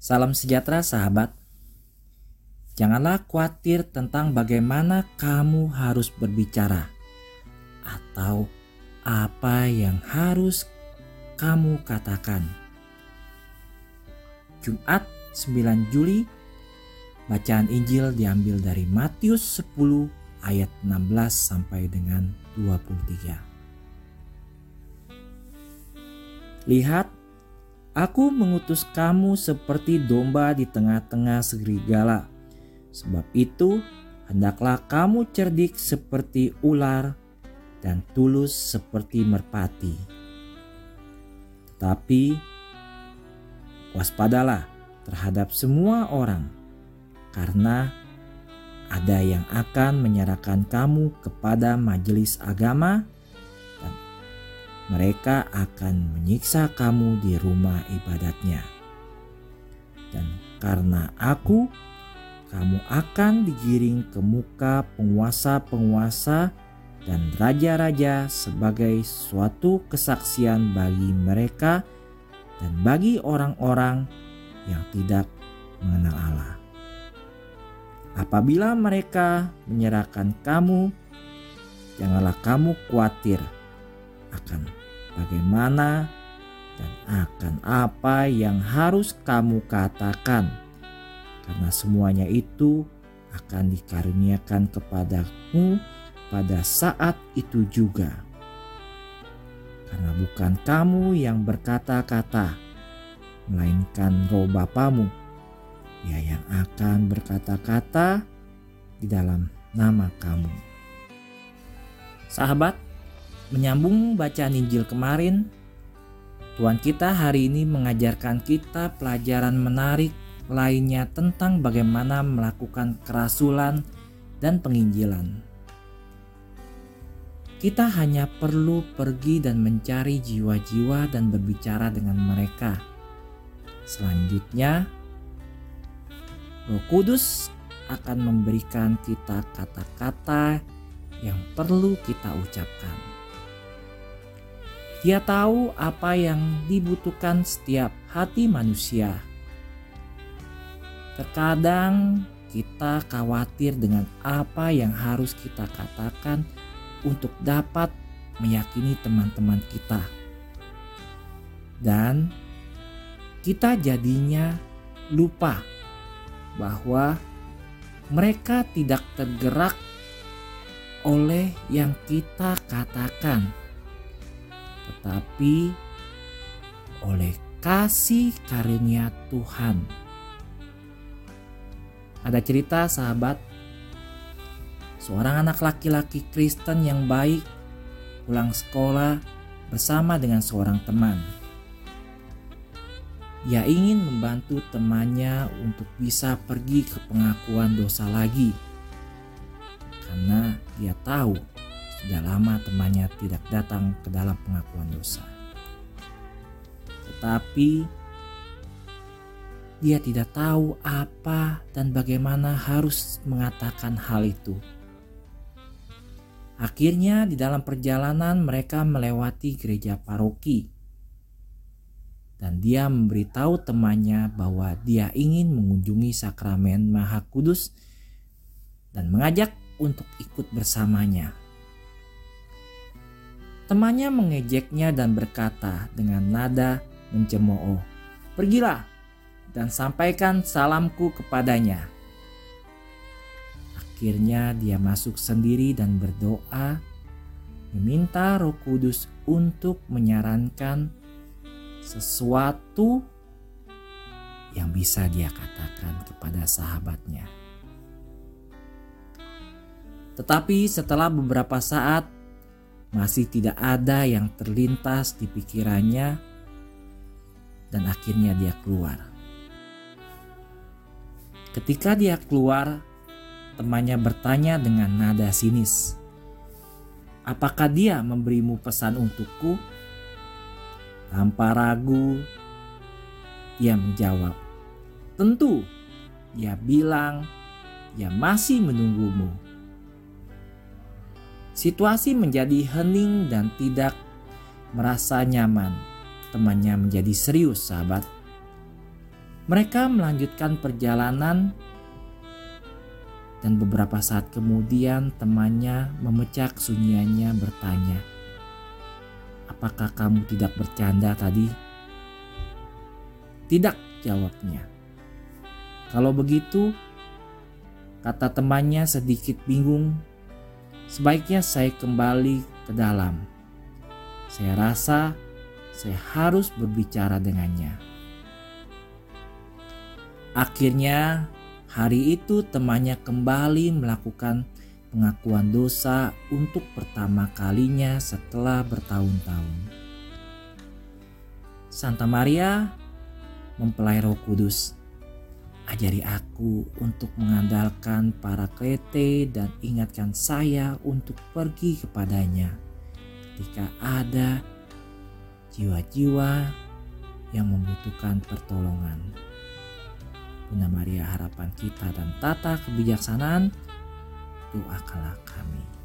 Salam sejahtera sahabat. Janganlah khawatir tentang bagaimana kamu harus berbicara atau apa yang harus kamu katakan. Jumat 9 Juli bacaan Injil diambil dari Matius 10 ayat 16 sampai dengan 23. Lihat Aku mengutus kamu seperti domba di tengah-tengah serigala. Sebab itu, hendaklah kamu cerdik seperti ular dan tulus seperti merpati. Tetapi, waspadalah terhadap semua orang, karena ada yang akan menyerahkan kamu kepada majelis agama mereka akan menyiksa kamu di rumah ibadatnya. Dan karena aku, kamu akan digiring ke muka penguasa-penguasa dan raja-raja sebagai suatu kesaksian bagi mereka dan bagi orang-orang yang tidak mengenal Allah. Apabila mereka menyerahkan kamu, janganlah kamu khawatir akan bagaimana dan akan apa yang harus kamu katakan, karena semuanya itu akan dikaruniakan kepadamu pada saat itu juga. Karena bukan kamu yang berkata-kata, melainkan roh Bapamu, dia yang akan berkata-kata di dalam nama kamu. Sahabat, Menyambung bacaan Injil kemarin, Tuhan kita hari ini mengajarkan kita pelajaran menarik lainnya tentang bagaimana melakukan kerasulan dan penginjilan. Kita hanya perlu pergi dan mencari jiwa-jiwa dan berbicara dengan mereka. Selanjutnya, Roh Kudus akan memberikan kita kata-kata yang perlu kita ucapkan. Dia tahu apa yang dibutuhkan setiap hati manusia. Terkadang kita khawatir dengan apa yang harus kita katakan untuk dapat meyakini teman-teman kita. Dan kita jadinya lupa bahwa mereka tidak tergerak oleh yang kita katakan tetapi oleh kasih karunia Tuhan. Ada cerita sahabat, seorang anak laki-laki Kristen yang baik pulang sekolah bersama dengan seorang teman. Dia ingin membantu temannya untuk bisa pergi ke pengakuan dosa lagi, karena dia tahu sudah lama temannya tidak datang ke dalam pengakuan dosa. Tetapi dia tidak tahu apa dan bagaimana harus mengatakan hal itu. Akhirnya di dalam perjalanan mereka melewati gereja paroki. Dan dia memberitahu temannya bahwa dia ingin mengunjungi sakramen Maha Kudus dan mengajak untuk ikut bersamanya. Temannya mengejeknya dan berkata dengan nada mencemooh, "Pergilah dan sampaikan salamku kepadanya." Akhirnya dia masuk sendiri dan berdoa, meminta Roh Kudus untuk menyarankan sesuatu yang bisa dia katakan kepada sahabatnya. Tetapi setelah beberapa saat masih tidak ada yang terlintas di pikirannya, dan akhirnya dia keluar. Ketika dia keluar, temannya bertanya dengan nada sinis, "Apakah dia memberimu pesan untukku?" Tanpa ragu, dia menjawab, "Tentu." Dia bilang, "Dia masih menunggumu." Situasi menjadi hening dan tidak merasa nyaman. Temannya menjadi serius, sahabat. Mereka melanjutkan perjalanan dan beberapa saat kemudian temannya memecah kesunyiannya bertanya, "Apakah kamu tidak bercanda tadi?" "Tidak," jawabnya. "Kalau begitu," kata temannya sedikit bingung, "sebaiknya saya kembali ke dalam. Saya rasa saya harus berbicara dengannya." Akhirnya, hari itu temannya kembali melakukan pengakuan dosa untuk pertama kalinya setelah bertahun-tahun. Santa Maria, mempelai Roh Kudus, ajari aku untuk mengandalkan para krete dan ingatkan saya untuk pergi kepadanya ketika ada jiwa-jiwa yang membutuhkan pertolongan. Bunda Maria harapan kita dan tata kebijaksanaan, doakanlah kami.